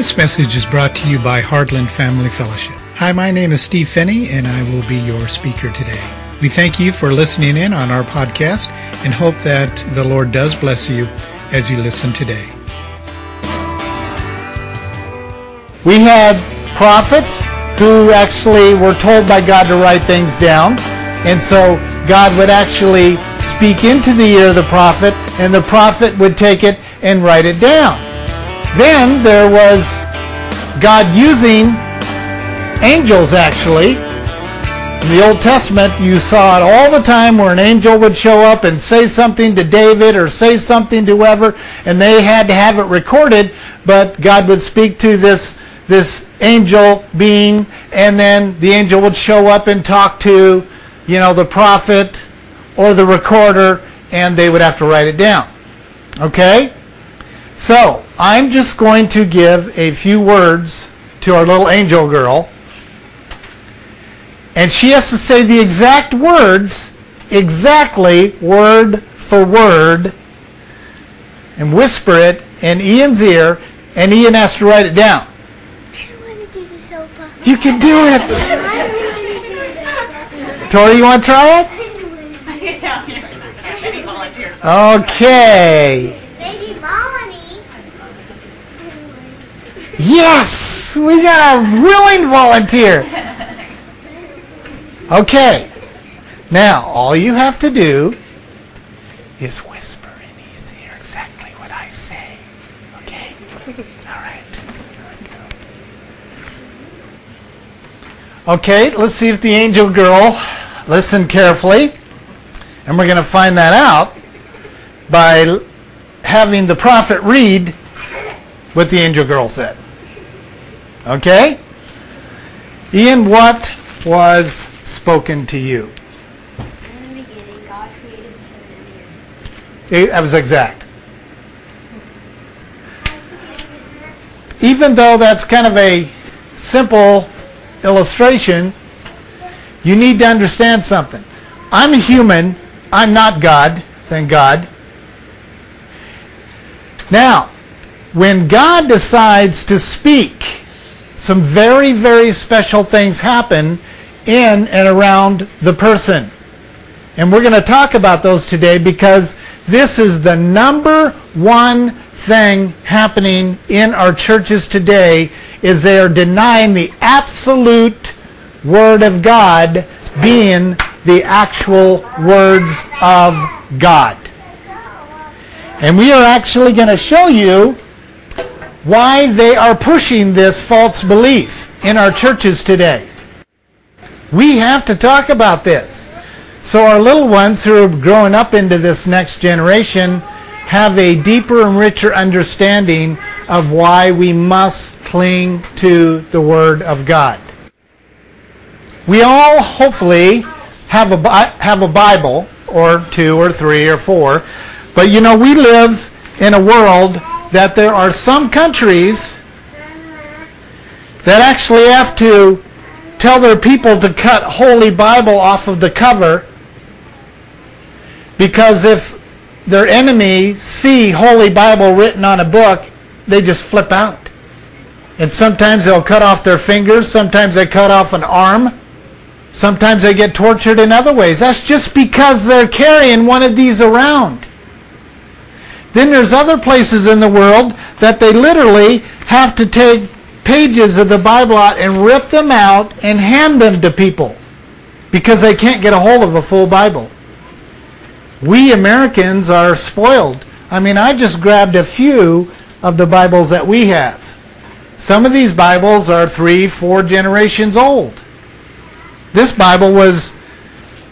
This message is brought to you by Heartland Family Fellowship. Hi, my name is Steve Phinney, and I will be your speaker today. We thank you for listening in on our podcast and hope that the Lord does bless you as you listen today. We had prophets who actually were told by God to write things down. And so God would actually speak into the ear of the prophet, and the prophet would take it and write it down. Then there was God using angels actually. In the Old Testament, you saw it all the time where an angel would show up and say something to David or say something to whoever, and they had to have it recorded, but God would speak to this this angel being, and then the angel would show up and talk to, you know, the prophet or the recorder, and they would have to write it down. Okay? So, I'm just going to give a few words to our little angel girl, and she has to say the exact words, exactly word for word, and whisper it in Ian's ear, and Ian has to write it down. I want to do the sopa. You can do it. Tori, you want to try it? Okay. Yes, we got a willing volunteer. Okay. Now, all you have to do is whisper in his ear exactly what I say. Okay? All right. Okay, let's see if the angel girl listened carefully. And we're going to find that out by having the prophet read what the angel girl said. Okay? Ian, what was spoken to you? In the beginning, God created the heaven and earth. That was exact. Even though that's kind of a simple illustration, you need to understand something. I'm a human. I'm not God, thank God. Now, when God decides to speak, some very, very special things happen in and around the person. And we're going to talk about those today because this is the number one thing happening in our churches today is they are denying the absolute word of God being the actual words of God. And we are actually going to show you why they are pushing this false belief in our churches today. We have to talk about this. So our little ones who are growing up into this next generation have a deeper and richer understanding of why we must cling to the Word of God. We all hopefully have a, have a Bible or two or three or four, but you know, we live in a world that there are some countries that actually have to tell their people to cut Holy Bible off of the cover because if their enemies see Holy Bible written on a book, they just flip out. And sometimes they'll cut off their fingers, sometimes they cut off an arm, sometimes they get tortured in other ways. That's just because they're carrying one of these around. Then there's other places in the world that they literally have to take pages of the Bible out and rip them out and hand them to people because they can't get a hold of a full Bible. We Americans are spoiled. I mean, I just grabbed a few of the Bibles that we have. Some of these Bibles are three, four generations old. This Bible was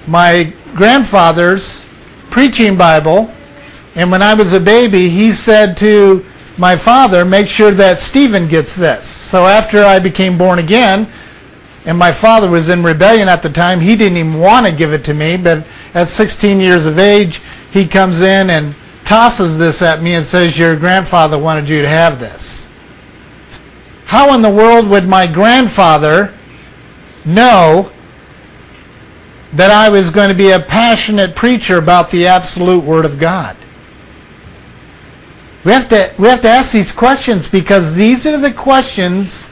my grandfather's preaching Bible and when I was a baby, he said to my father, make sure that Stephen gets this. So after I became born again, and my father was in rebellion at the time, he didn't even want to give it to me, but at 16 years of age, he comes in and tosses this at me and says, your grandfather wanted you to have this. How in the world would my grandfather know that I was going to be a passionate preacher about the absolute Word of God? We have to we have to ask these questions because these are the questions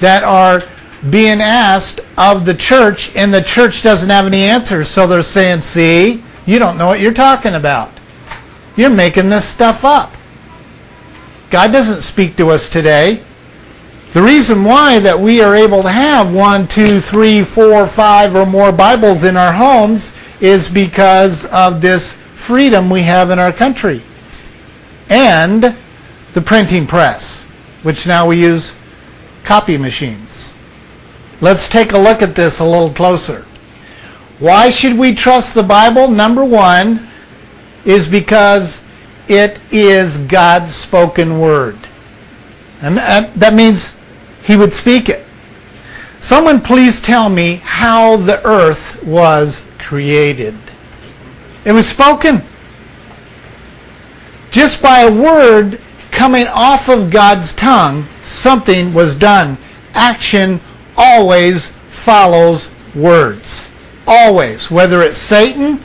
that are being asked of the church and the church doesn't have any answers. So they're saying, "See, you don't know what you're talking about. You're making this stuff up." God doesn't speak to us today. The reason why that we are able to have one, two, three, four, five, or more Bibles in our homes is because of this freedom we have in our country. And the printing press, which now we use copy machines. Let's take a look at this a little closer. Why should we trust the Bible? Number one is because it is God's spoken word. And that means he would speak it. Someone please tell me how the earth was created. It was spoken. Just by a word coming off of God's tongue, something was done. Action always follows words. Always. Whether it's Satan,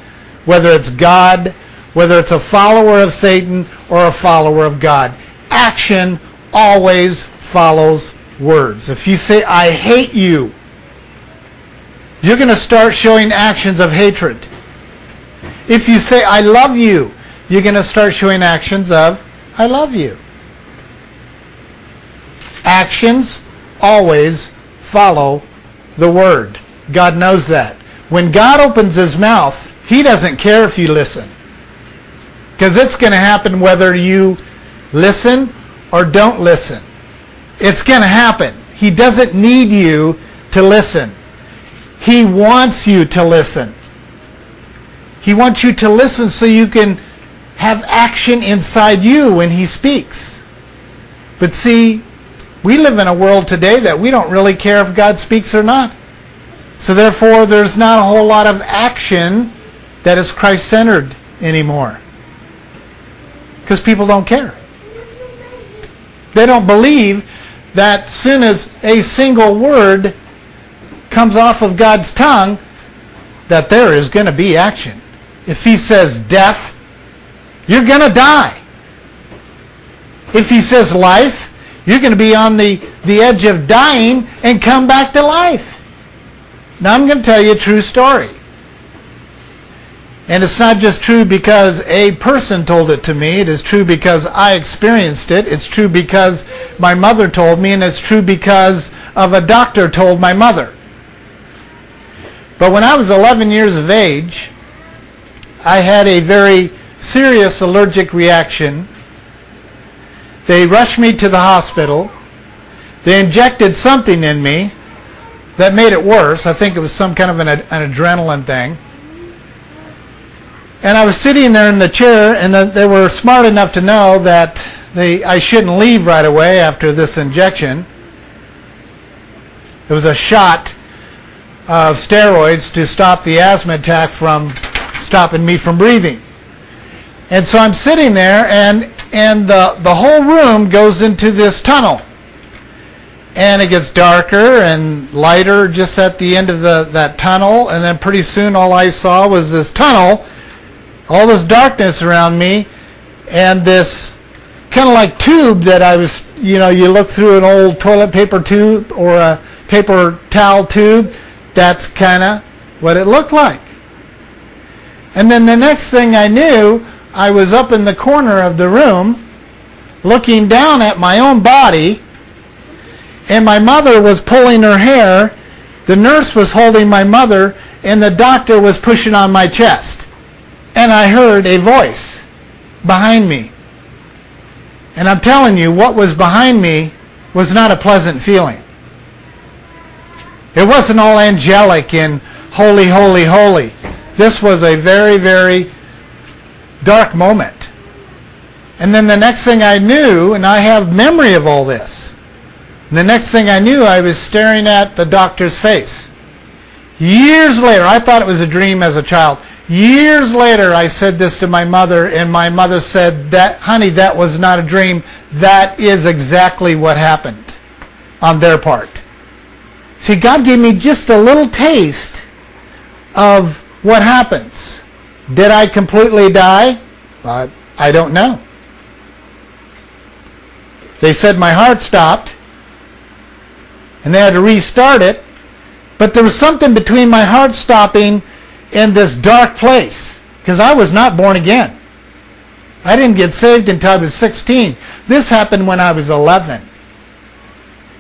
whether it's God, whether it's a follower of Satan or a follower of God. Action always follows words. If you say, I hate you, you're going to start showing actions of hatred. If you say, I love you, you're going to start showing actions of, I love you. Actions always follow the word. God knows that. When God opens his mouth, he doesn't care if you listen. Because it's going to happen whether you listen or don't listen. It's going to happen. He doesn't need you to listen. He wants you to listen. He wants you to listen so you can have action inside you when he speaks. But see, we live in a world today that we don't really care if God speaks or not. So therefore, there's not a whole lot of action that is Christ-centered anymore. Because people don't care. They don't believe that soon as a single word comes off of God's tongue, that there is going to be action. If he says death, you're going to die. If he says life, you're going to be on the, the edge of dying and come back to life. Now I'm going to tell you a true story. And it's not just true because a person told it to me. It is true because I experienced it. It's true because my mother told me, and it's true because of a doctor told my mother. But when I was 11 years of age, I had a very serious allergic reaction. They rushed me to the hospital. They injected something in me that made it worse. I think it was some kind of an, an adrenaline thing. And I was sitting there in the chair, and the, they were smart enough to know that they, I shouldn't leave right away after this injection. It was a shot of steroids to stop the asthma attack from stopping me from breathing. And so I'm sitting there, and, and the, the whole room goes into this tunnel. And it gets darker and lighter just at the end of the, that tunnel. And then pretty soon all I saw was this tunnel all this darkness around me and this kind of like tube that I was, you know, you look through an old toilet paper tube or a paper towel tube. That's kind of what it looked like. And then the next thing I knew, I was up in the corner of the room looking down at my own body and my mother was pulling her hair. The nurse was holding my mother and the doctor was pushing on my chest and I heard a voice behind me. And I'm telling you, what was behind me was not a pleasant feeling. It wasn't all angelic and holy, holy, holy. This was a very, very dark moment. And then the next thing I knew, and I have memory of all this, the next thing I knew, I was staring at the doctor's face. Years later, I thought it was a dream as a child. Years later, I said this to my mother, and my mother said, "That, honey, that was not a dream. That is exactly what happened on their part." See, God gave me just a little taste of what happens. Did I completely die? Uh, I don't know. They said my heart stopped, and they had to restart it. But there was something between my heart stopping and this dark place, because I was not born again. I didn't get saved until I was 16. This happened when I was 11.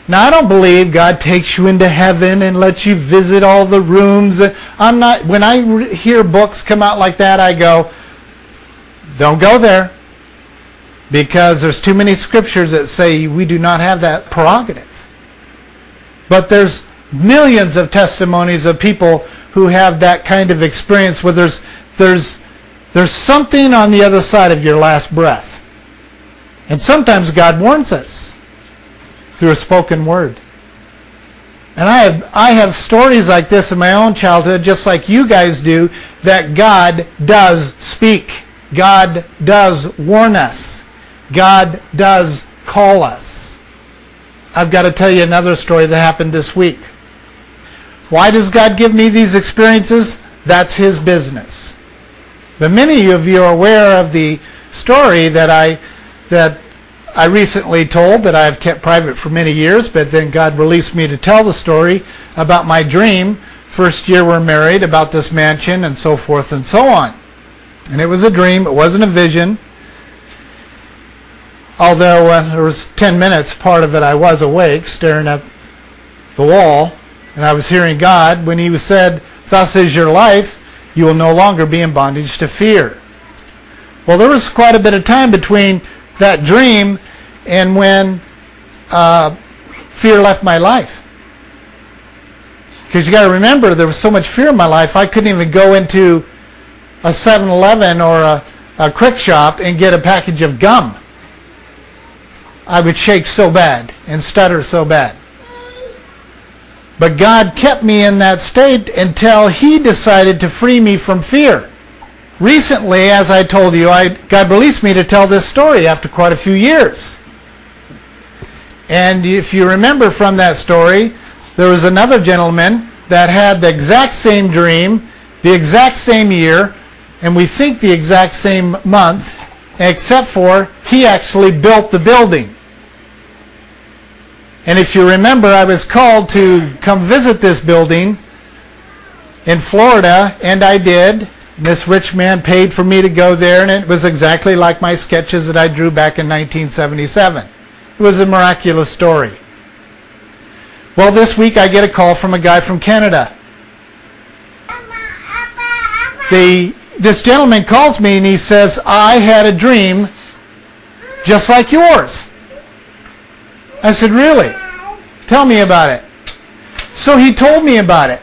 Now I don't believe God takes you into heaven and lets you visit all the rooms. I'm not. When I re- hear books come out like that, I go, "Don't go there," because there's too many scriptures that say we do not have that prerogative. But there's millions of testimonies of people who have that kind of experience where there's there's there's something on the other side of your last breath. And sometimes God warns us through a spoken word. And I have, I have stories like this in my own childhood, just like you guys do, that God does speak. God does warn us. God does call us. I've got to tell you another story that happened this week. Why does God give me these experiences? That's His business. But many of you are aware of the story that I that I recently told that I have kept private for many years, but then God released me to tell the story about my dream. First year we're married, about this mansion and so forth and so on. And it was a dream, it wasn't a vision. Although uh, there was 10 minutes, part of it I was awake, staring at the wall, and I was hearing God when he said, Thus is your life, you will no longer be in bondage to fear. Well, there was quite a bit of time between that dream and when uh, fear left my life. Because you got to remember, there was so much fear in my life, I couldn't even go into a 7-Eleven or a, a Quick Shop and get a package of gum. I would shake so bad and stutter so bad. But God kept me in that state until He decided to free me from fear recently, as I told you, I, God released me to tell this story after quite a few years. And if you remember from that story, there was another gentleman that had the exact same dream, the exact same year, and we think the exact same month, except for he actually built the building. And if you remember, I was called to come visit this building in Florida, and I did. This rich man paid for me to go there, and it was exactly like my sketches that I drew back in 1977. It was a miraculous story. Well, this week I get a call from a guy from Canada. The, this gentleman calls me and he says, I had a dream just like yours. I said, Really? Tell me about it. So he told me about it,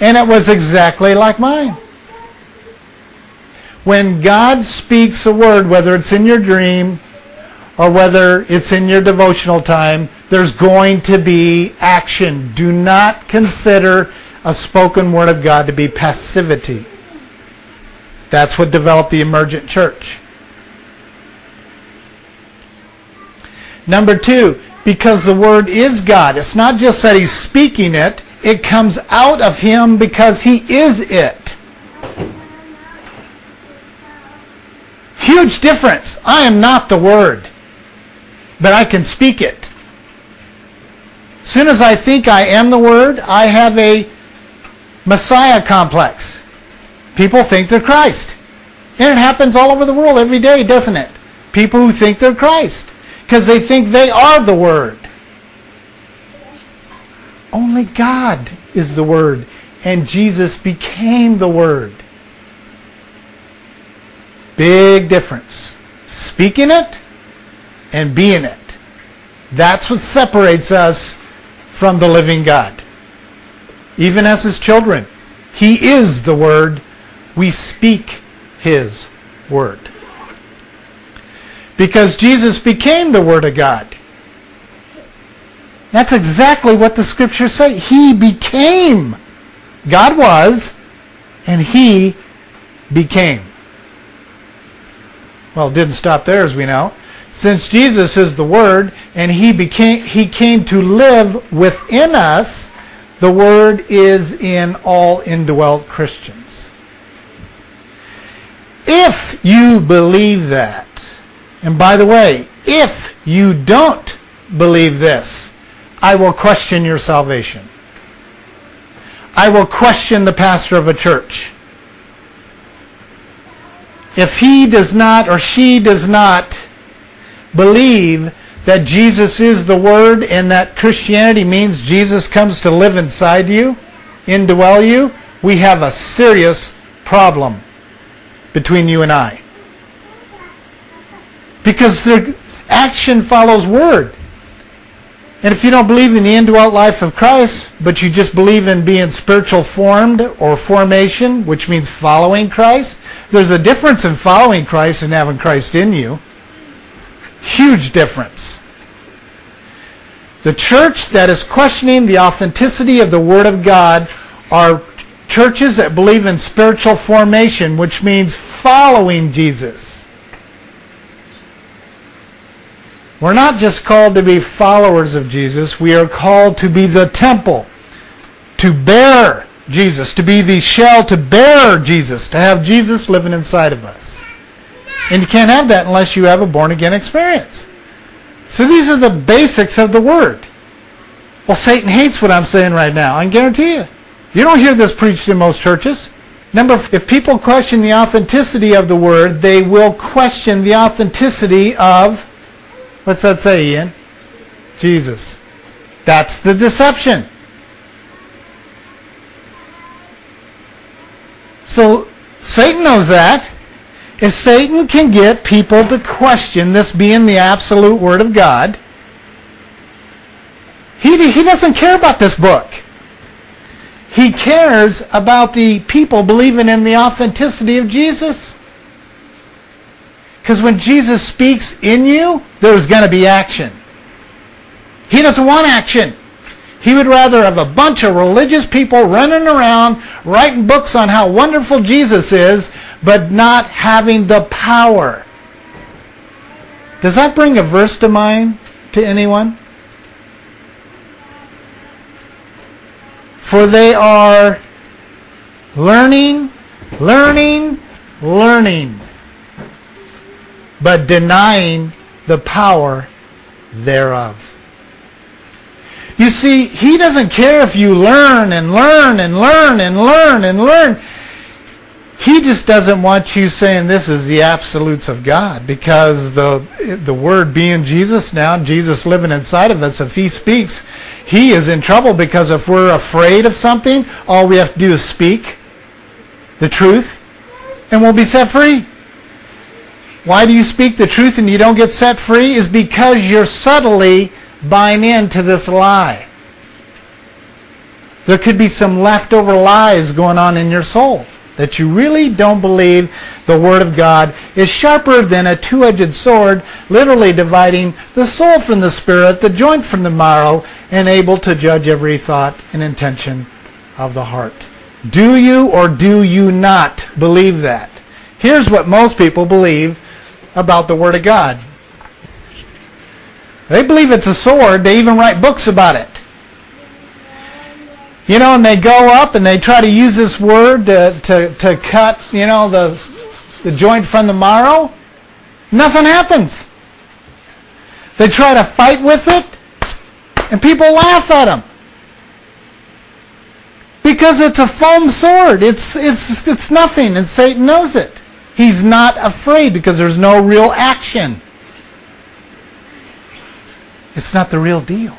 and it was exactly like mine when God speaks a word, whether it's in your dream or whether it's in your devotional time, there's going to be action. Do not consider a spoken word of God to be passivity. That's what developed the emergent church. Number two, because the word is God. It's not just that he's speaking it, it comes out of him because he is it. Huge difference. I am not the Word, but I can speak it. As soon as I think I am the Word, I have a Messiah complex. People think they're Christ. And it happens all over the world every day, doesn't it? People who think they're Christ because they think they are the Word. Only God is the Word, and Jesus became the Word. Big difference. Speaking it and being it. That's what separates us from the living God. Even as his children. He is the Word. We speak his Word. Because Jesus became the Word of God. That's exactly what the scriptures say. He became. God was, and he became. Well, it didn't stop there, as we know. Since Jesus is the Word, and He became He came to live within us, the Word is in all indwelt Christians. If you believe that, and by the way, if you don't believe this, I will question your salvation. I will question the pastor of a church. If he does not or she does not believe that Jesus is the Word and that Christianity means Jesus comes to live inside you, indwell you, we have a serious problem between you and I. Because their action follows word. And if you don't believe in the indwelt life of Christ, but you just believe in being spiritual formed or formation, which means following Christ, there's a difference in following Christ and having Christ in you. Huge difference. The church that is questioning the authenticity of the Word of God are churches that believe in spiritual formation, which means following Jesus. We're not just called to be followers of Jesus, we are called to be the temple, to bear Jesus, to be the shell to bear Jesus, to have Jesus living inside of us. And you can't have that unless you have a born again experience. So these are the basics of the word. Well, Satan hates what I'm saying right now, I guarantee you. You don't hear this preached in most churches. Number, if people question the authenticity of the word, they will question the authenticity of What's that say, Ian? Jesus. That's the deception. So Satan knows that. If Satan can get people to question this being the absolute Word of God, he, he doesn't care about this book. He cares about the people believing in the authenticity of Jesus. Because when Jesus speaks in you, there's going to be action. He doesn't want action. He would rather have a bunch of religious people running around writing books on how wonderful Jesus is, but not having the power. Does that bring a verse to mind to anyone? For they are learning, learning, learning but denying the power thereof. You see, he doesn't care if you learn and learn and learn and learn and learn. He just doesn't want you saying this is the absolutes of God because the the word being Jesus now, Jesus living inside of us, if he speaks, he is in trouble because if we're afraid of something, all we have to do is speak the truth and we'll be set free. Why do you speak the truth and you don't get set free? Is because you're subtly buying into this lie. There could be some leftover lies going on in your soul that you really don't believe the Word of God is sharper than a two-edged sword, literally dividing the soul from the spirit, the joint from the marrow, and able to judge every thought and intention of the heart. Do you or do you not believe that? Here's what most people believe about the Word of God. They believe it's a sword. They even write books about it. You know, and they go up and they try to use this word to, to, to cut, you know, the, the joint from the marrow. Nothing happens. They try to fight with it, and people laugh at them. Because it's a foam sword. It's, it's, it's nothing, and Satan knows it. He's not afraid because there's no real action. It's not the real deal.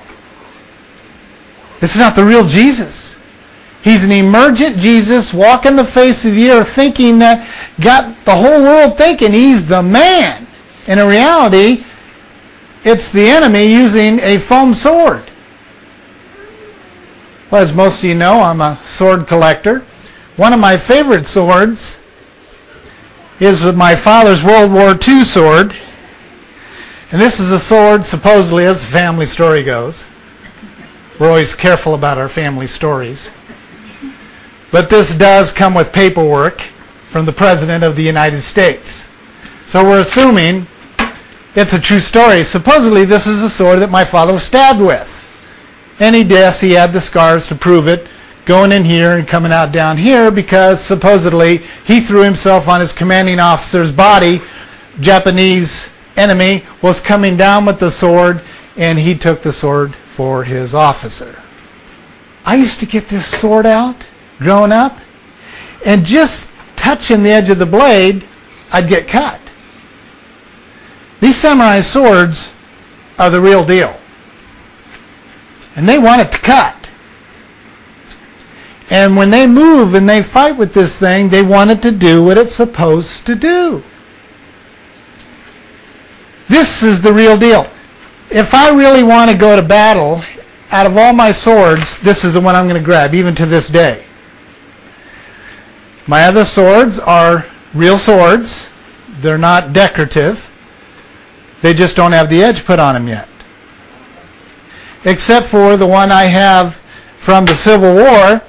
It's not the real Jesus. He's an emergent Jesus walking the face of the earth thinking that, got the whole world thinking he's the man. And In reality, it's the enemy using a foam sword. Well, as most of you know, I'm a sword collector. One of my favorite swords is my father's World War II sword. And this is a sword, supposedly, as the family story goes. We're always careful about our family stories. But this does come with paperwork from the President of the United States. So we're assuming it's a true story. Supposedly, this is a sword that my father was stabbed with. And he did. He had the scars to prove it going in here and coming out down here because supposedly he threw himself on his commanding officer's body. Japanese enemy was coming down with the sword and he took the sword for his officer. I used to get this sword out growing up, and just touching the edge of the blade, I'd get cut. These samurai swords are the real deal. And they want it to cut. And when they move and they fight with this thing, they want it to do what it's supposed to do. This is the real deal. If I really want to go to battle, out of all my swords, this is the one I'm going to grab, even to this day. My other swords are real swords. They're not decorative. They just don't have the edge put on them yet. Except for the one I have from the Civil War,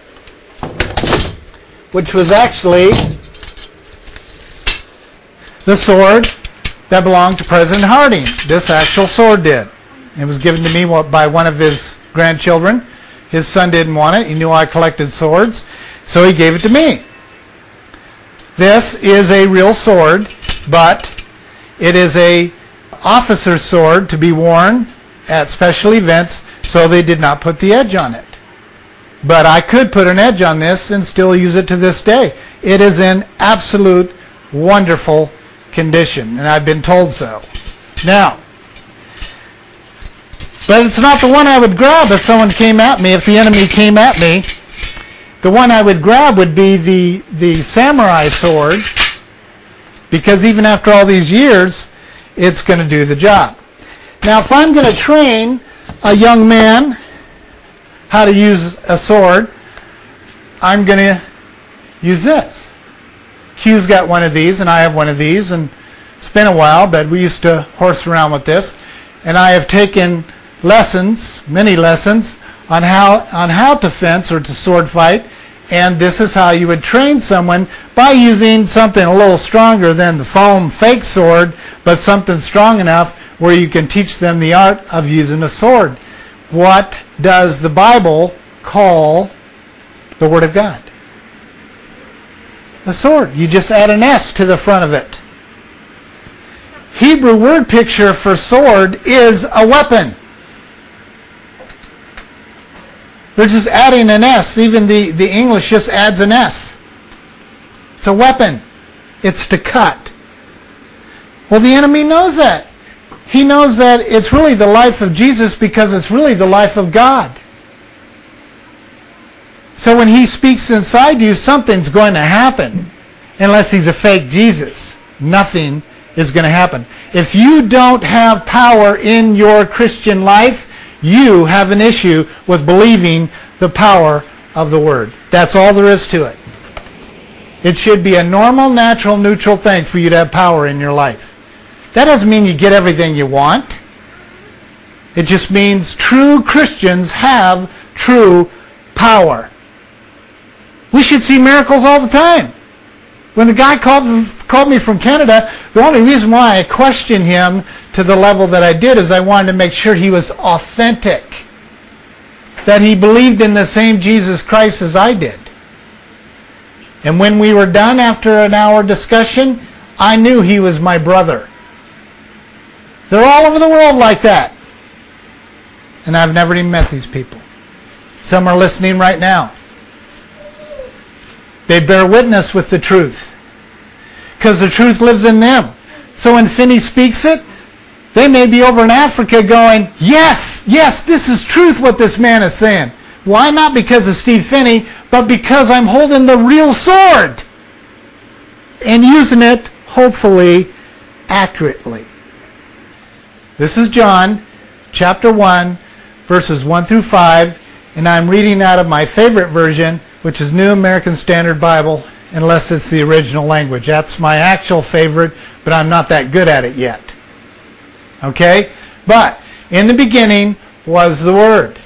which was actually the sword that belonged to President Harding. This actual sword did. It was given to me by one of his grandchildren. His son didn't want it. He knew I collected swords, so he gave it to me. This is a real sword, but it is a officer's sword to be worn at special events, so they did not put the edge on it. But I could put an edge on this and still use it to this day. It is in absolute wonderful condition, and I've been told so. Now, but it's not the one I would grab if someone came at me, if the enemy came at me. The one I would grab would be the, the samurai sword, because even after all these years, it's going to do the job. Now, if I'm going to train a young man how to use a sword, I'm going to use this. Hugh's got one of these, and I have one of these, and it's been a while, but we used to horse around with this. And I have taken lessons, many lessons, on how, on how to fence or to sword fight. And this is how you would train someone by using something a little stronger than the foam fake sword, but something strong enough where you can teach them the art of using a sword. What does the Bible call the Word of God? A sword. You just add an S to the front of it. Hebrew word picture for sword is a weapon. They're just adding an S. Even the, the English just adds an S. It's a weapon. It's to cut. Well, the enemy knows that. He knows that it's really the life of Jesus because it's really the life of God. So when he speaks inside you, something's going to happen. Unless he's a fake Jesus. Nothing is going to happen. If you don't have power in your Christian life, you have an issue with believing the power of the Word. That's all there is to it. It should be a normal, natural, neutral thing for you to have power in your life. That doesn't mean you get everything you want. It just means true Christians have true power. We should see miracles all the time. When the guy called, called me from Canada, the only reason why I questioned him to the level that I did is I wanted to make sure he was authentic. That he believed in the same Jesus Christ as I did. And when we were done after an hour discussion, I knew he was my brother. They're all over the world like that. And I've never even met these people. Some are listening right now. They bear witness with the truth. Because the truth lives in them. So when Phinney speaks it, they may be over in Africa going, yes, yes, this is truth what this man is saying. Why? Not because of Steve Phinney, but because I'm holding the real sword and using it, hopefully, accurately. This is John chapter 1, verses 1 through 5, and I'm reading out of my favorite version, which is New American Standard Bible, unless it's the original language. That's my actual favorite, but I'm not that good at it yet. Okay? But in the beginning was the Word.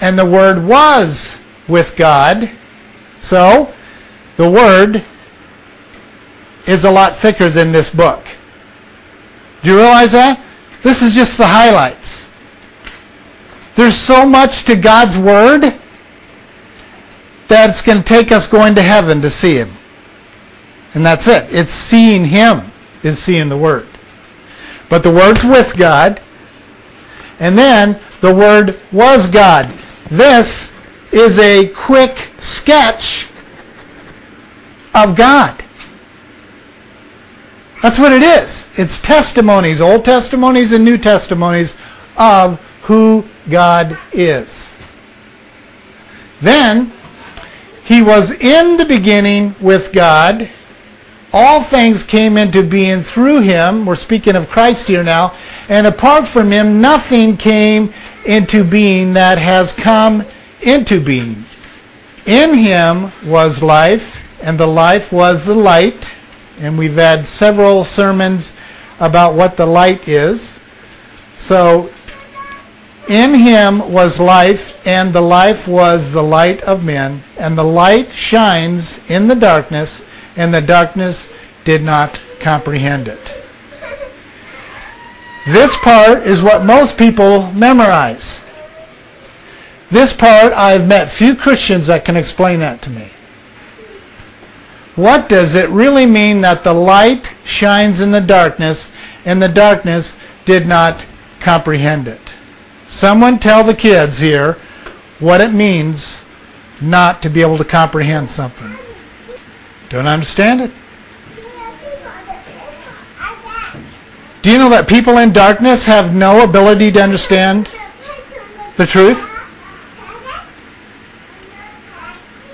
And the Word was with God. So, the Word is a lot thicker than this book. Do you realize that? This is just the highlights. There's so much to God's Word that it's going to take us going to heaven to see Him. And that's it. It's seeing Him is seeing the Word. But the Word's with God, And then the Word was God. This is a quick sketch of God. That's what it is. It's testimonies, Old Testimonies and New Testimonies of who God is. Then, he was in the beginning with God. All things came into being through him. We're speaking of Christ here now. And apart from him, nothing came into being that has come into being. In him was life, and the life was the light. And we've had several sermons about what the light is. So, in him was life, and the life was the light of men. And the light shines in the darkness, and the darkness did not comprehend it. This part is what most people memorize. This part, I've met few Christians that can explain that to me. What does it really mean that the light shines in the darkness and the darkness did not comprehend it? Someone tell the kids here what it means not to be able to comprehend something. Don't understand it? Do you know that people in darkness have no ability to understand the truth?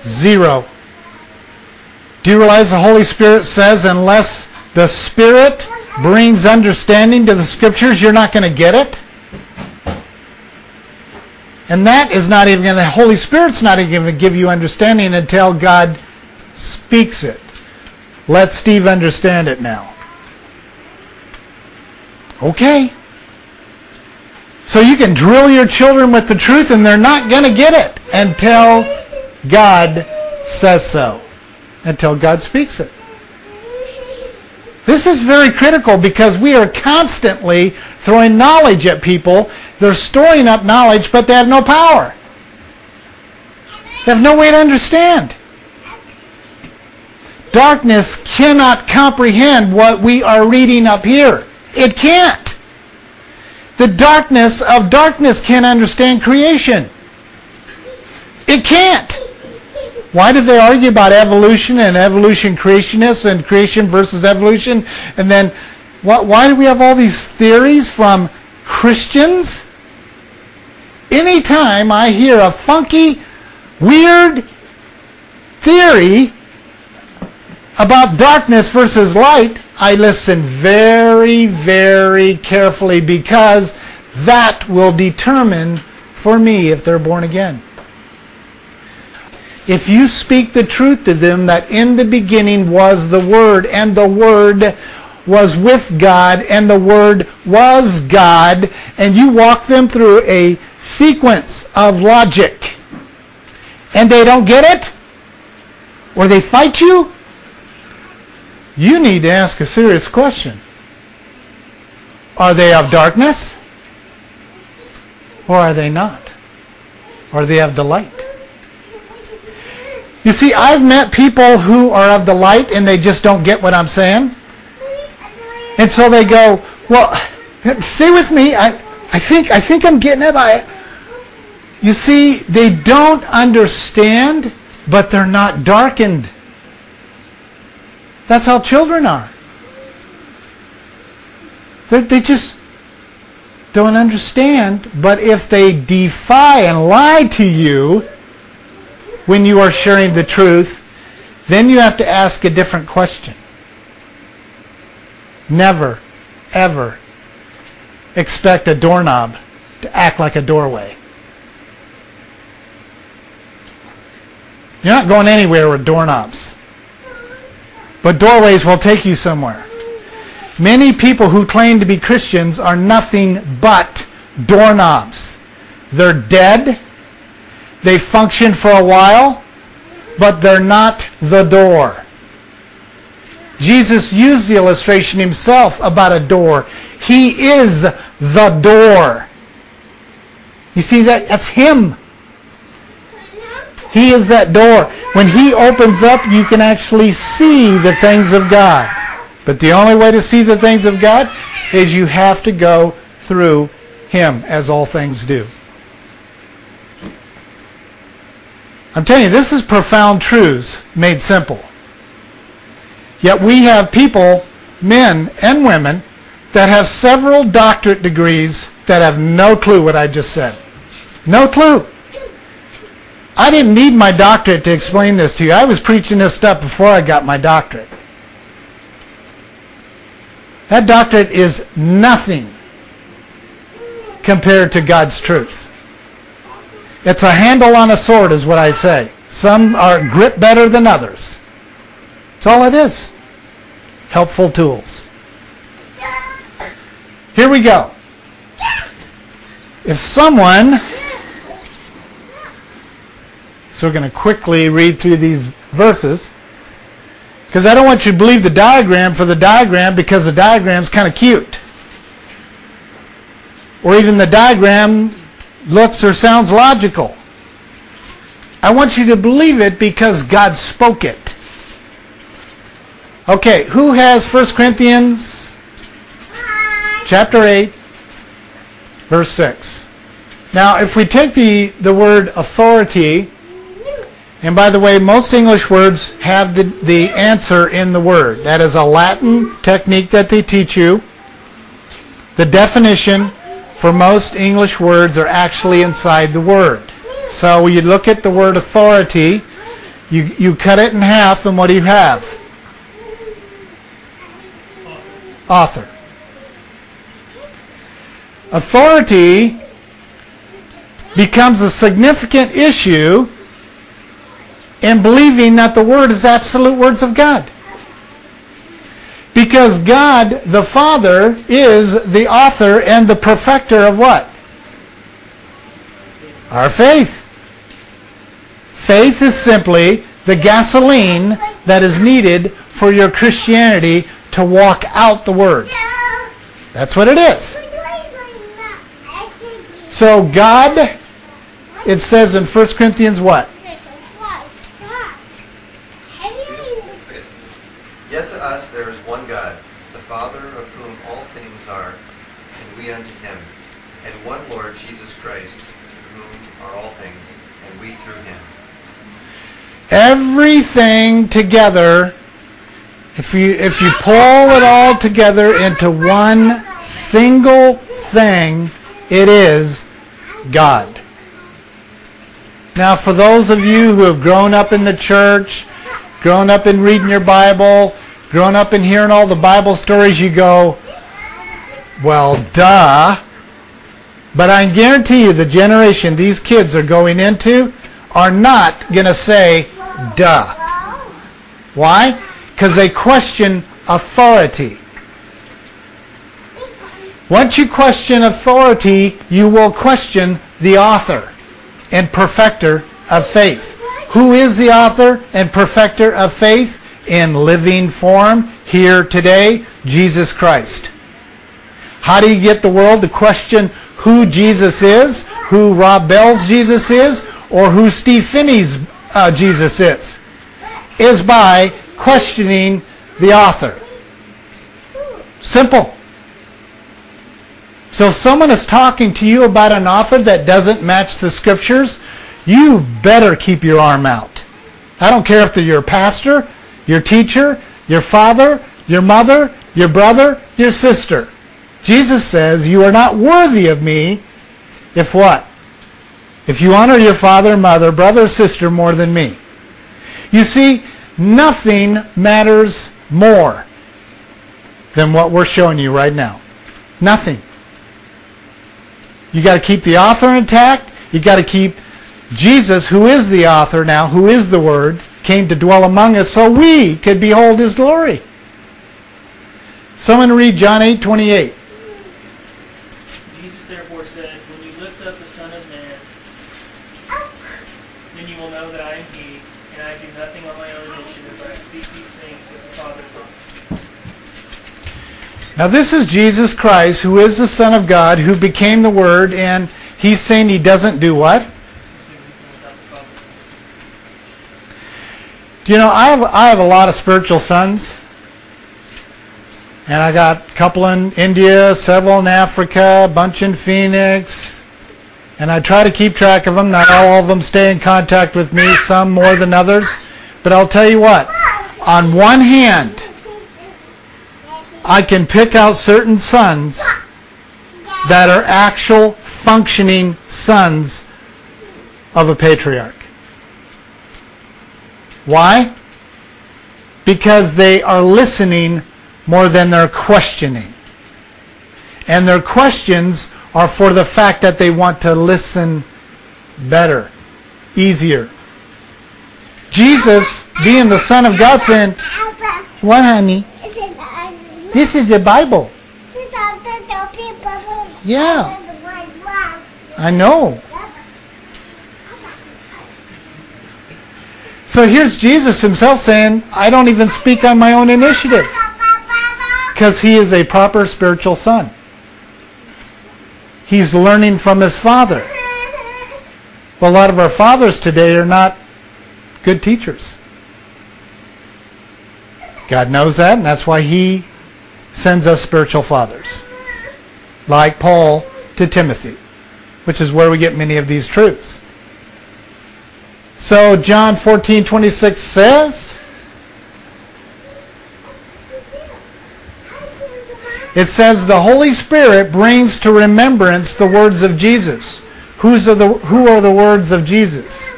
Zero. Do you realize the Holy Spirit says unless the Spirit brings understanding to the Scriptures, you're not going to get it? And that is not even going to, the Holy Spirit's not even going to give you understanding until God speaks it. Let Steve understand it now. Okay. So you can drill your children with the truth and they're not going to get it until God says so, until God speaks it. This is very critical because we are constantly throwing knowledge at people. They're storing up knowledge, but they have no power. They have no way to understand. Darkness cannot comprehend what we are reading up here. It can't. The darkness of darkness can't understand creation. It can't. Why do they argue about evolution and evolution creationists and creation versus evolution? And then why do we have all these theories from Christians? Anytime I hear a funky, weird theory about darkness versus light, I listen very, very carefully because that will determine for me if they're born again. If you speak the truth to them that in the beginning was the Word, and the Word was with God, and the Word was God, and you walk them through a sequence of logic, and they don't get it, or they fight you, you need to ask a serious question. Are they of darkness? Or are they not? Or are they of the light? You see, I've met people who are of the light and they just don't get what I'm saying. And so they go, well, stay with me. I, I think I think I'm getting it. I, you see, they don't understand, but they're not darkened. That's how children are. They're, they just don't understand. But if they defy and lie to you when you are sharing the truth, then you have to ask a different question. Never, ever expect a doorknob to act like a doorway. You're not going anywhere with doorknobs. But doorways will take you somewhere. Many people who claim to be Christians are nothing but doorknobs. They're dead. They function for a while, but they're not the door. Jesus used the illustration himself about a door. He is the door. You see that? That's him. He is that door. When he opens up, you can actually see the things of God. But the only way to see the things of God is you have to go through him as all things do. I'm telling you, this is profound truths made simple. Yet we have people, men and women, that have several doctorate degrees that have no clue what I just said. No clue. I didn't need my doctorate to explain this to you. I was preaching this stuff before I got my doctorate. That doctorate is nothing compared to God's truth. It's a handle on a sword, is what I say. Some are grip better than others. That's all it is. Helpful tools. Here we go. If someone, so we're going to quickly read through these verses, because I don't want you to believe the diagram for the diagram because the diagram's kind of cute. Or even the diagram looks or sounds logical. I want you to believe it because God spoke it. Okay, who has 1 Corinthians chapter 8, verse 6? Now, if we take the, the word authority, and by the way, most English words have the, the answer in the word. That is a Latin technique that they teach you. The definition for most English words are actually inside the word. So when you look at the word authority, you, you cut it in half, and what do you have? Author. Authority becomes a significant issue in believing that the Word is absolute words of God. Because God, the Father, is the author and the perfecter of what? Our faith. Faith is simply the gasoline that is needed for your Christianity to walk out the Word. That's what it is. So God, it says in 1 Corinthians what? Yet to us there is one God, the Father of whom all things are, and we unto him, and one Lord Jesus Christ, to whom are all things, and we through him. Everything together, if you, if you pull it all together into one single thing, it is God. Now, for those of you who have grown up in the church, grown up in reading your Bible, grown up in hearing all the Bible stories, you go, well, duh. But I guarantee you the generation these kids are going into are not going to say, duh. Why? Because they question authority. Once you question authority, you will question the author and perfecter of faith. Who is the author and perfecter of faith in living form here today? Jesus Christ. How do you get the world to question who Jesus is, who Rob Bell's Jesus is, or who Steve Phinney's uh, Jesus is? Is by questioning the author. Simple. So if someone is talking to you about an author that doesn't match the scriptures, you better keep your arm out. I don't care if they're your pastor, your teacher, your father, your mother, your brother, your sister. Jesus says, you are not worthy of me if what? If you honor your father, mother, brother, sister more than me. You see, nothing matters more than what we're showing you right now. Nothing. You got to keep the author intact. You got to keep Jesus, who is the author now, who is the Word, came to dwell among us so we could behold His glory. Someone read John 8, 28. Jesus therefore said, When you lift up the Son of Man, then you will know that I am He, and I do nothing on my own initiative, but I speak these things as the Father taught me. Now this is Jesus Christ, who is the Son of God, who became the Word, and he's saying he doesn't do what? Do you know, I have, I have a lot of spiritual sons. And I got a couple in India, several in Africa, a bunch in Phoenix. And I try to keep track of them. Not all of them stay in contact with me, some more than others. But I'll tell you what, on one hand, I can pick out certain sons that are actual functioning sons of a patriarch. Why? Because they are listening more than they're questioning. And their questions are for the fact that they want to listen better, easier. Jesus, being the Son of God, said, What, honey? This is the Bible. Yeah. I know. So here's Jesus himself saying, I don't even speak on my own initiative because he is a proper spiritual son. He's learning from his father. Well, a lot of our fathers today are not good teachers. God knows that, and that's why he sends us spiritual fathers, like Paul to Timothy, which is where we get many of these truths. So John 14:26 says It says the Holy Spirit brings to remembrance the words of Jesus. Who's are the, who are the words of Jesus?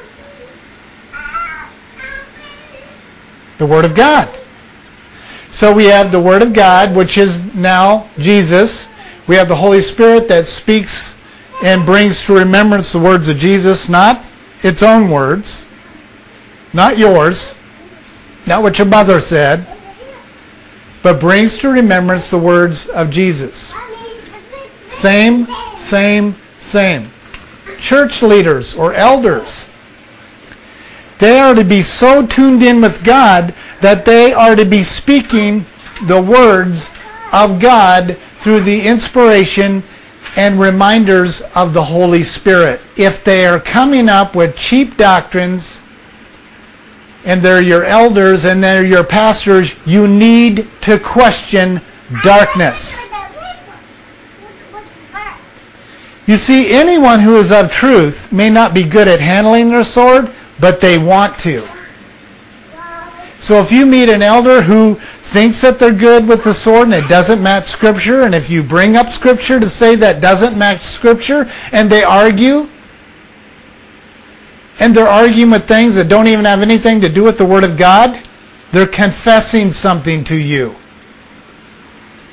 The Word of God. So we have the Word of God, which is now Jesus. We have the Holy Spirit that speaks and brings to remembrance the words of Jesus, not its own words, not yours, not what your mother said, but brings to remembrance the words of Jesus. Same, same, same. Church leaders or elders, they are to be so tuned in with God that they are to be speaking the words of God through the inspiration and reminders of the Holy Spirit. If they are coming up with cheap doctrines and they're your elders and they're your pastors, you need to question darkness. You see, anyone who is of truth may not be good at handling their sword, but they want to. So if you meet an elder who thinks that they're good with the sword and it doesn't match Scripture, and if you bring up Scripture to say that doesn't match Scripture, and they argue, and they're arguing with things that don't even have anything to do with the Word of God, they're confessing something to you.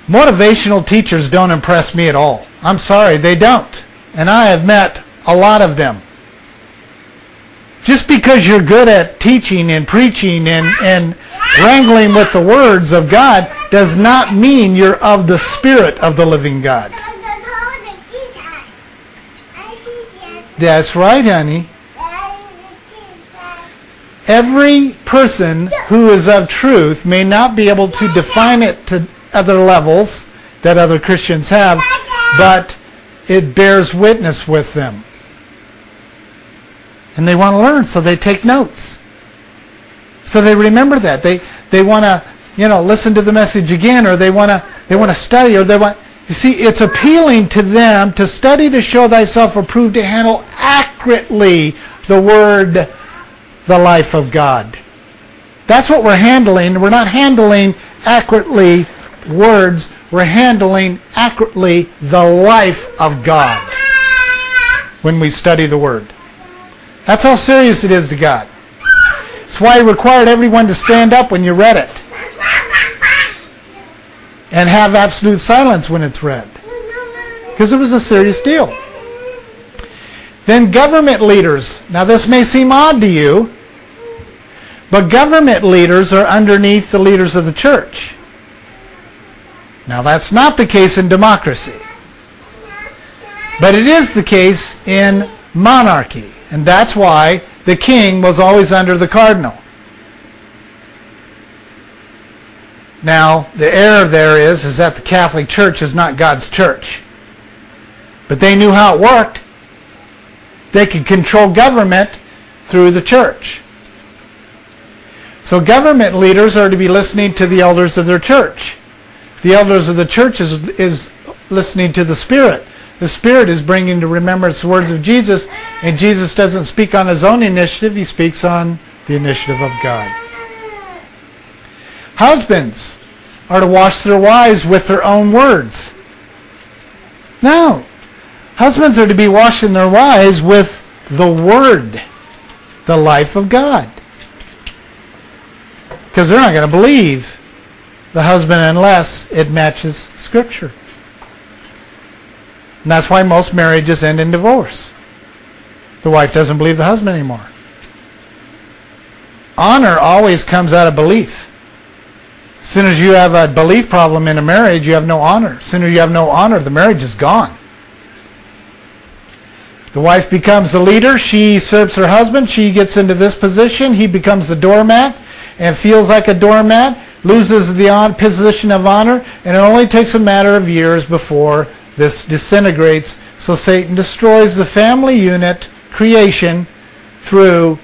Motivational teachers don't impress me at all. I'm sorry, they don't. And I have met a lot of them. Just because you're good at teaching and preaching and, and wrangling with the words of God does not mean you're of the Spirit of the living God. That's right, honey. Every person who is of truth may not be able to define it to other levels that other Christians have, but it bears witness with them. And they want to learn, so they take notes. So they remember that. They they want to, you know, listen to the message again or they want to they want to study or they want you see, it's appealing to them to study to show thyself approved to handle accurately the word the life of God. That's what we're handling. We're not handling accurately words. We're handling accurately the life of God when we study the Word. That's how serious it is to God. That's why He required everyone to stand up when you read it and have absolute silence when it's read because it was a serious deal. Then government leaders. Now this may seem odd to you, but government leaders are underneath the leaders of the church. Now that's not the case in democracy. But it is the case in monarchy. And that's why the king was always under the cardinal. Now, the error there is, is that the Catholic Church is not God's church. But they knew how it worked. They could control government through the church. So government leaders are to be listening to the elders of their church. The elders of the church is, is listening to the Spirit. The Spirit is bringing to remembrance the words of Jesus, and Jesus doesn't speak on his own initiative, he speaks on the initiative of God. Husbands are to wash their wives with their own words. No. Husbands are to be washing their wives with the Word, the life of God. Because they're not going to believe the husband unless it matches Scripture. And that's why most marriages end in divorce. The wife doesn't believe the husband anymore. Honor always comes out of belief. As soon as you have a belief problem in a marriage, you have no honor. As soon as you have no honor, the marriage is gone. The wife becomes the leader. She serves her husband. She gets into this position. He becomes the doormat and feels like a doormat, loses the position of honor, and it only takes a matter of years before this disintegrates. So Satan destroys the family unit, creation, through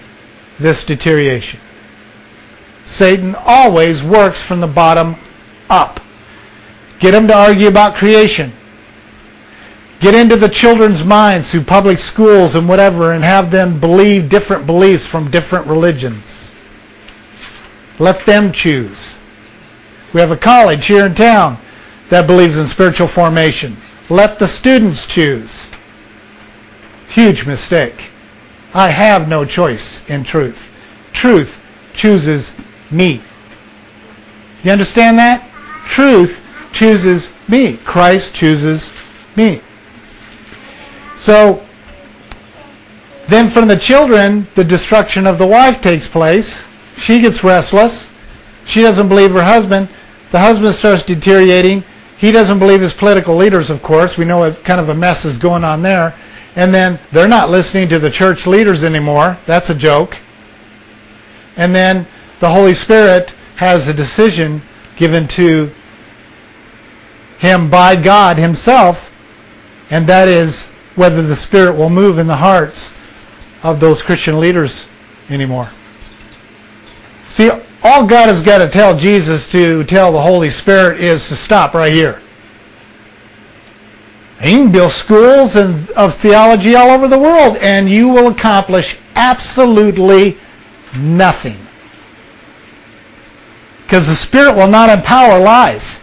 this deterioration. Satan always works from the bottom up. Get them to argue about creation. Get into the children's minds through public schools and whatever and have them believe different beliefs from different religions. Let them choose. We have a college here in town that believes in spiritual formation. Let the students choose. Huge mistake. I have no choice in truth. Truth chooses me. You understand that? Truth chooses me. Christ chooses me. So, then from the children, the destruction of the wife takes place. She gets restless. She doesn't believe her husband. The husband starts deteriorating. He doesn't believe his political leaders, of course. We know what kind of a mess is going on there. And then they're not listening to the church leaders anymore. That's a joke. And then the Holy Spirit has a decision given to him by God himself, and that is whether the Spirit will move in the hearts of those Christian leaders anymore. See, all God has got to tell Jesus to tell the Holy Spirit is to stop right here. He can build schools and, of theology all over the world, and you will accomplish absolutely nothing. Because the Spirit will not empower lies.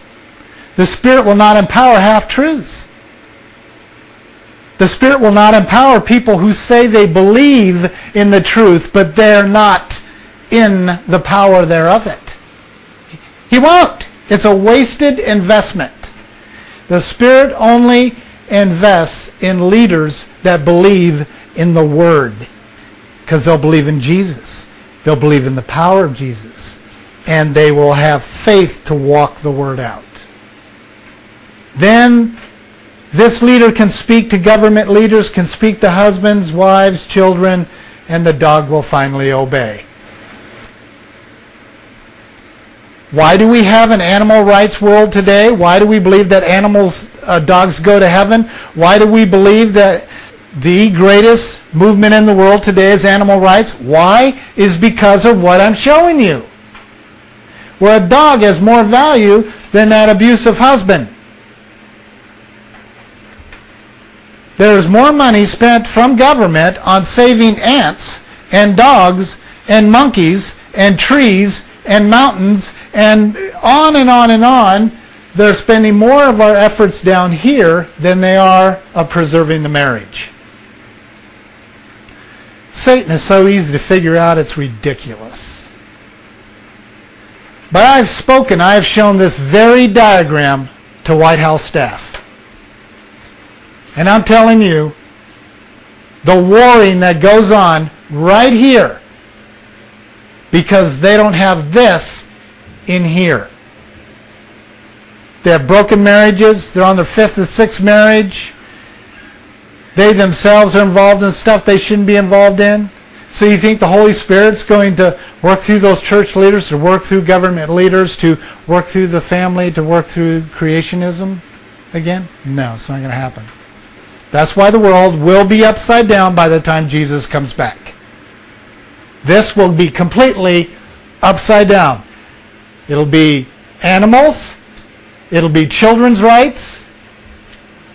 The Spirit will not empower half truths. The Spirit will not empower people who say they believe in the truth, but they're not in the power thereof it. He won't. It's a wasted investment. The Spirit only invests in leaders that believe in the Word because they'll believe in Jesus. They'll believe in the power of Jesus and they will have faith to walk the word out. Then this leader can speak to government leaders, can speak to husbands, wives, children, and the dog will finally obey. Why do we have an animal rights world today? Why do we believe that animals, uh, dogs go to heaven? Why do we believe that the greatest movement in the world today is animal rights? Why? Is because of what I'm showing you where a dog has more value than that abusive husband. There is more money spent from government on saving ants and dogs and monkeys and trees and mountains and on and on and on. They're spending more of our efforts down here than they are of preserving the marriage. Satan is so easy to figure out, it's ridiculous. But I have spoken, I have shown this very diagram to White House staff. And I'm telling you, the warring that goes on right here, because they don't have this in here. They have broken marriages. They're on their fifth or sixth marriage. They themselves are involved in stuff they shouldn't be involved in. So you think the Holy Spirit's going to work through those church leaders, to work through government leaders, to work through the family, to work through creationism again? No, it's not going to happen. That's why the world will be upside down by the time Jesus comes back. This will be completely upside down. It'll be animals It'll be children's rights,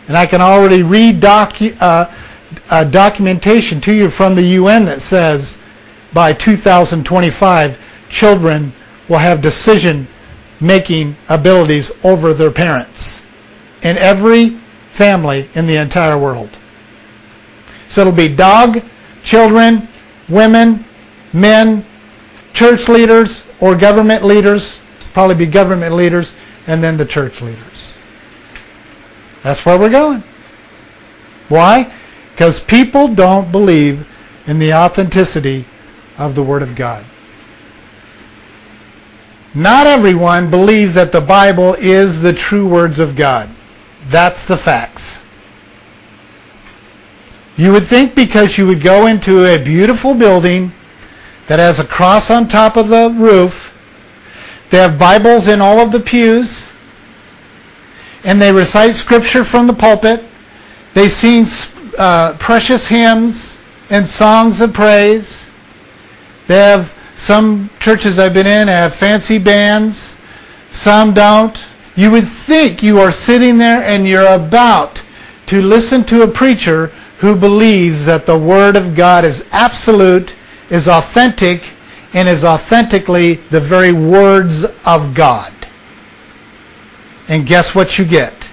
and I can already read docu- uh, uh, documentation to you from the UN that says by 2025, children will have decision making abilities over their parents in every family in the entire world. So it'll be dog, children, women, men, church leaders, or government leaders, probably be government leaders, and then the church leaders. That's where we're going. Why? Because people don't believe in the authenticity of the Word of God. Not everyone believes that the Bible is the true words of God. That's the facts. You would think because you would go into a beautiful building that has a cross on top of the roof, they have Bibles in all of the pews, and they recite scripture from the pulpit, they sing uh, precious hymns and songs of praise. They have some churches I've been in have fancy bands. Some don't. You would think you are sitting there and you're about to listen to a preacher who believes that the Word of God is absolute, is authentic, and is authentically the very words of God. And guess what you get?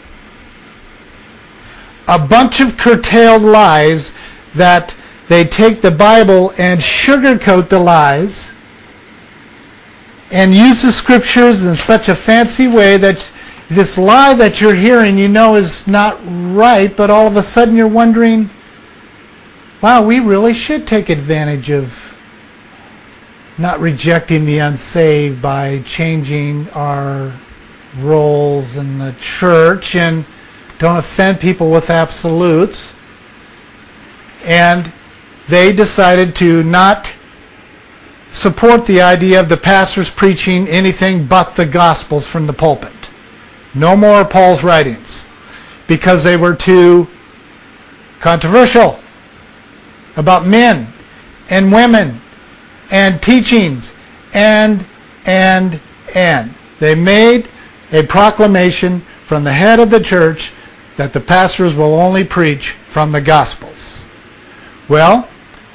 A bunch of curtailed lies that they take the Bible and sugarcoat the lies and use the scriptures in such a fancy way that this lie that you're hearing you know is not right, but all of a sudden you're wondering, wow, we really should take advantage of not rejecting the unsaved by changing our roles in the church and don't offend people with absolutes. And they decided to not support the idea of the pastors preaching anything but the Gospels from the pulpit. No more Paul's writings because they were too controversial about men and women and teachings and, and, and. They made a proclamation from the head of the church that the pastors will only preach from the Gospels. Well,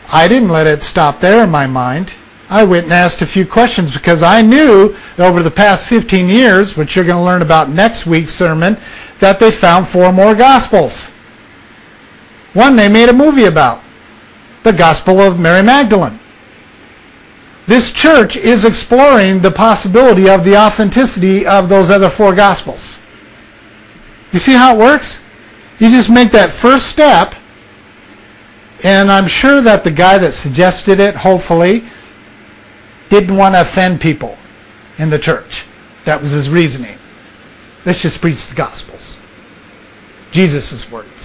I didn't let it stop there in my mind. I went and asked a few questions because I knew over the past 15 years, which you're going to learn about next week's sermon, that they found four more Gospels. One they made a movie about, the Gospel of Mary Magdalene. This church is exploring the possibility of the authenticity of those other four Gospels. You see how it works? You just make that first step and I'm sure that the guy that suggested it, hopefully, didn't want to offend people in the church. That was his reasoning. Let's just preach the Gospels. Jesus' words.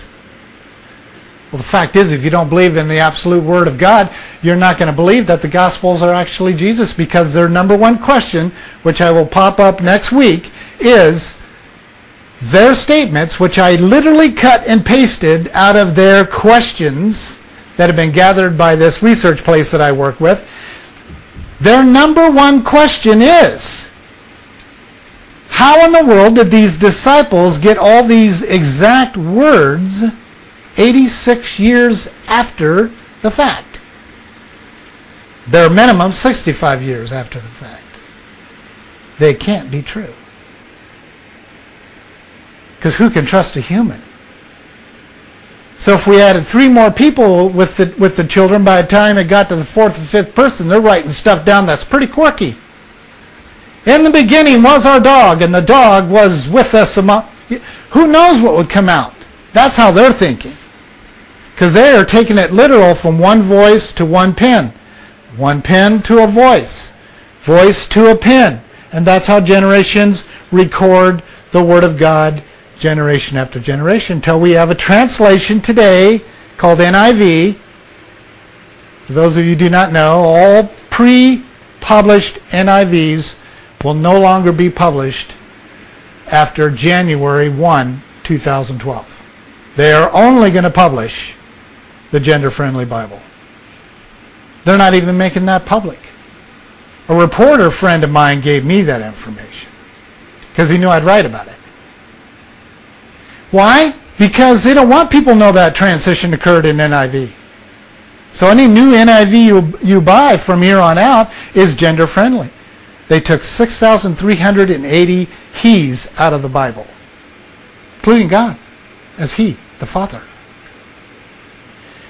Well, the fact is, if you don't believe in the absolute Word of God, you're not going to believe that the Gospels are actually Jesus because their number one question, which I will pop up next week, is their statements, which I literally cut and pasted out of their questions that have been gathered by this research place that I work with, their number one question is, how in the world did these disciples get all these exact words 86 years after the fact? Bare minimum 65 years after the fact. They can't be true. Because who can trust a human? So if we added three more people with the, with the children, by the time it got to the fourth or fifth person, they're writing stuff down that's pretty quirky. In the beginning was our dog, and the dog was with us among... Who knows what would come out? That's how they're thinking. Because they are taking it literal from one voice to one pen. One pen to a voice. Voice to a pen. And that's how generations record the Word of God generation after generation until we have a translation today called NIV. For those of you who do not know, all pre-published NIVs will no longer be published after January 1, 2012. They are only going to publish the gender-friendly Bible. They're not even making that public. A reporter friend of mine gave me that information because he knew I'd write about it. Why? Because they don't want people to know that transition occurred in NIV. So any new NIV you, you buy from here on out is gender friendly. They took 6,380 he's out of the Bible, including God as he, the Father.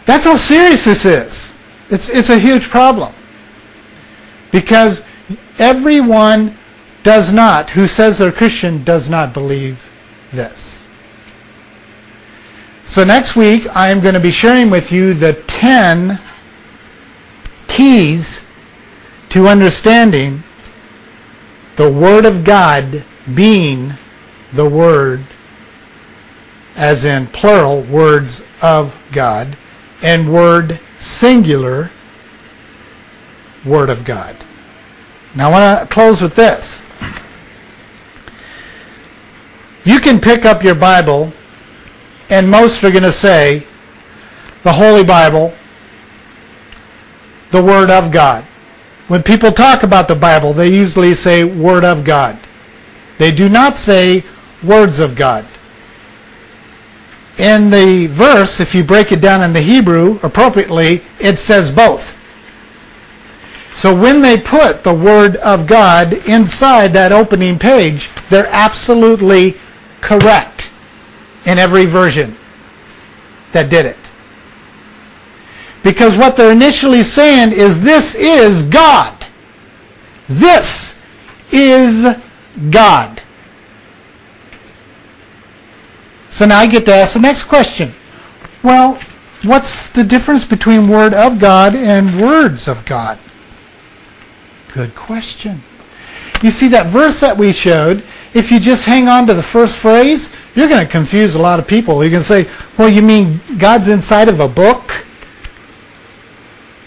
That's how serious this is. It's, it's a huge problem. Because everyone does not, who says they're Christian, does not believe this. So next week, I am going to be sharing with you the 10 keys to understanding the Word of God being the Word, as in plural, words of God, and Word singular, Word of God. Now I want to close with this. You can pick up your Bible, and most are going to say the Holy Bible, the Word of God. When people talk about the Bible, they usually say Word of God. They do not say words of God. In the verse, if you break it down in the Hebrew appropriately, it says both. So when they put the Word of God inside that opening page, they're absolutely correct in every version that did it. Because what they're initially saying is this is God. This is God. So now I get to ask the next question. Well, what's the difference between Word of God and words of God? Good question. You see that verse that we showed, if you just hang on to the first phrase, you're going to confuse a lot of people. You can say, well, you mean God's inside of a book?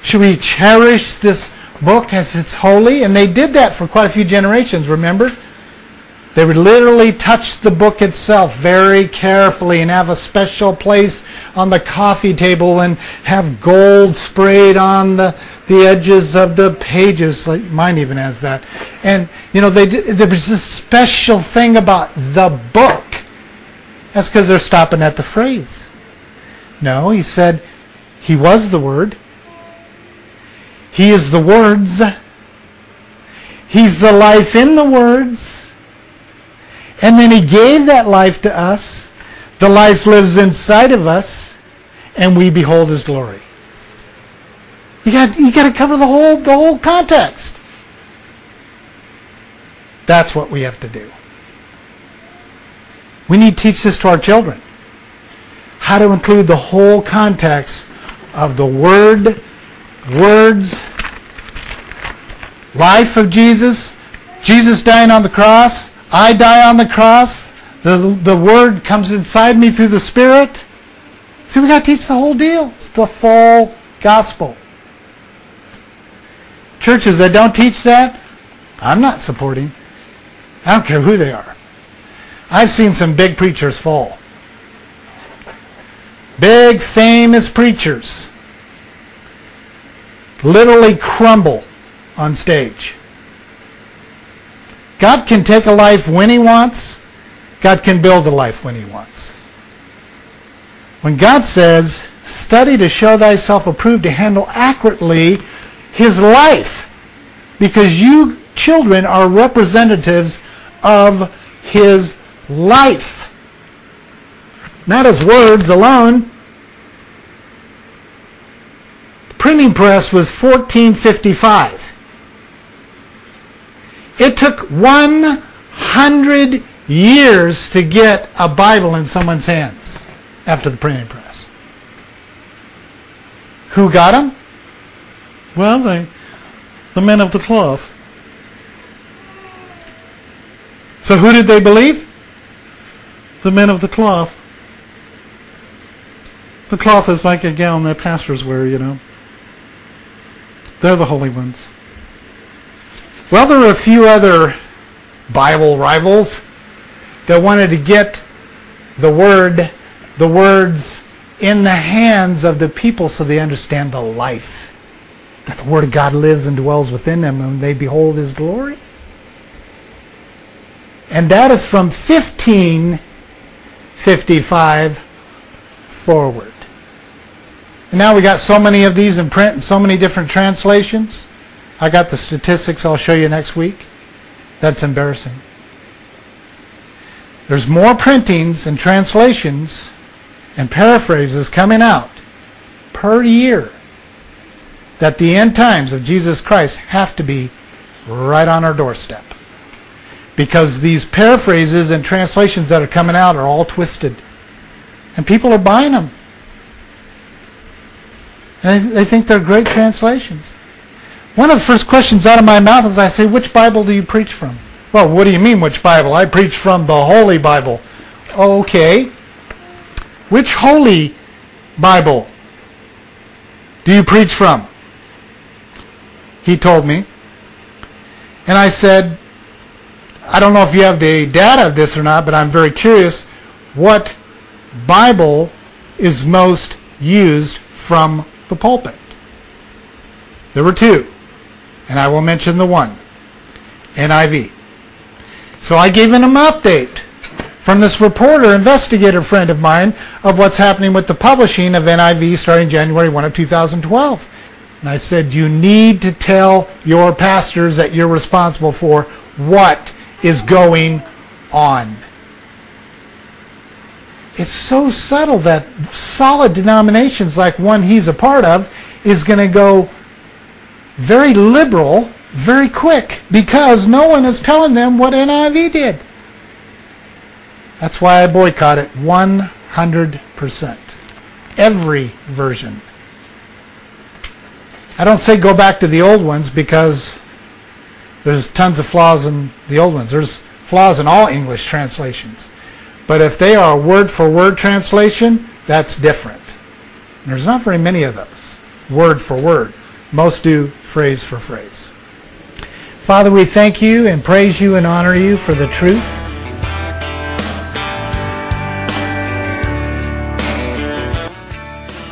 Should we cherish this book as it's holy? And they did that for quite a few generations, remember? They would literally touch the book itself very carefully and have a special place on the coffee table and have gold sprayed on the, the edges of the pages. Like mine even has that. And, you know, they, there was this special thing about the book. That's because they're stopping at the phrase. No, he said he was the Word. He is the words. He's the life in the words. And then he gave that life to us. The life lives inside of us, and we behold his glory. You got you got to cover the whole the whole context. That's what we have to do. We need to teach this to our children. How to include the whole context of the word, words, life of Jesus, Jesus dying on the cross, I die on the cross. The, the word comes inside me through the Spirit. See, we got to teach the whole deal. It's the full gospel. Churches that don't teach that, I'm not supporting. I don't care who they are. I've seen some big preachers fall. Big, famous preachers literally crumble on stage. God can take a life when he wants. God can build a life when he wants. When God says, study to show thyself approved to handle accurately his life, because you children are representatives of his life. Not as words alone. The printing press was 1455. It took 100 years to get a Bible in someone's hands after the printing press. Who got them? Well, the, the men of the cloth. So who did they believe? The men of the cloth. The cloth is like a gown that pastors wear, you know. They're the holy ones. Well, there were a few other Bible rivals that wanted to get the word, the words in the hands of the people so they understand the life. That the Word of God lives and dwells within them and they behold His glory. And that is from 15 55 forward. And now we got so many of these in print and so many different translations. I got the statistics I'll show you next week. That's embarrassing. There's more printings and translations and paraphrases coming out per year that the end times of Jesus Christ have to be right on our doorstep. Because these paraphrases and translations that are coming out are all twisted. And people are buying them. And they think they're great translations. One of the first questions out of my mouth is I say, which Bible do you preach from? Well, what do you mean, which Bible? I preach from the Holy Bible. Okay. Which Holy Bible do you preach from? He told me. And I said, I don't know if you have the data of this or not, but I'm very curious what Bible is most used from the pulpit. There were two, and I will mention the one NIV. So I gave him an update from this reporter, investigator friend of mine, of what's happening with the publishing of NIV starting January 1 of 2012. And I said, you need to tell your pastors that you're responsible for what is going on. It's so subtle that solid denominations like one he's a part of is going to go very liberal very quick because no one is telling them what NIV did. That's why I boycott it 100%. Every version. I don't say go back to the old ones because there's tons of flaws in the old ones. There's flaws in all English translations. But if they are a word for word translation, that's different. And there's not very many of those, word for word. Most do phrase for phrase. Father, we thank you and praise you and honor you for the truth.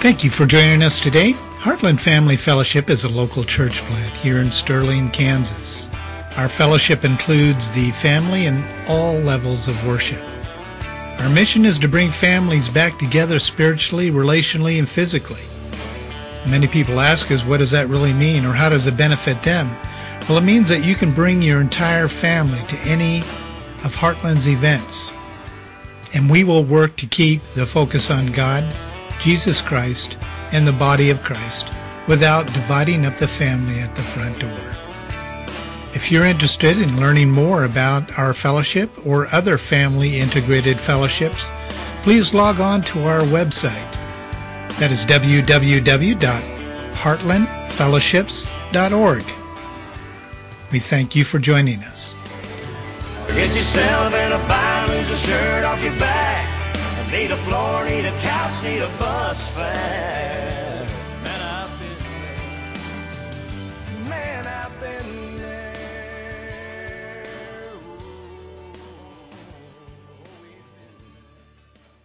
Thank you for joining us today. Heartland Family Fellowship is a local church plant here in Sterling, Kansas. Our fellowship includes the family and all levels of worship. Our mission is to bring families back together spiritually, relationally, and physically. Many people ask us, what does that really mean, or how does it benefit them? Well, it means that you can bring your entire family to any of Heartland's events. And we will work to keep the focus on God, Jesus Christ, and the body of Christ without dividing up the family at the front door. If you're interested in learning more about our fellowship or other family integrated fellowships, please log on to our website. That is www.heartlandfellowships.org. We thank you for joining us. Get yourself in a bind, lose a shirt off your back. Need a floor, need a couch, need a bus fare.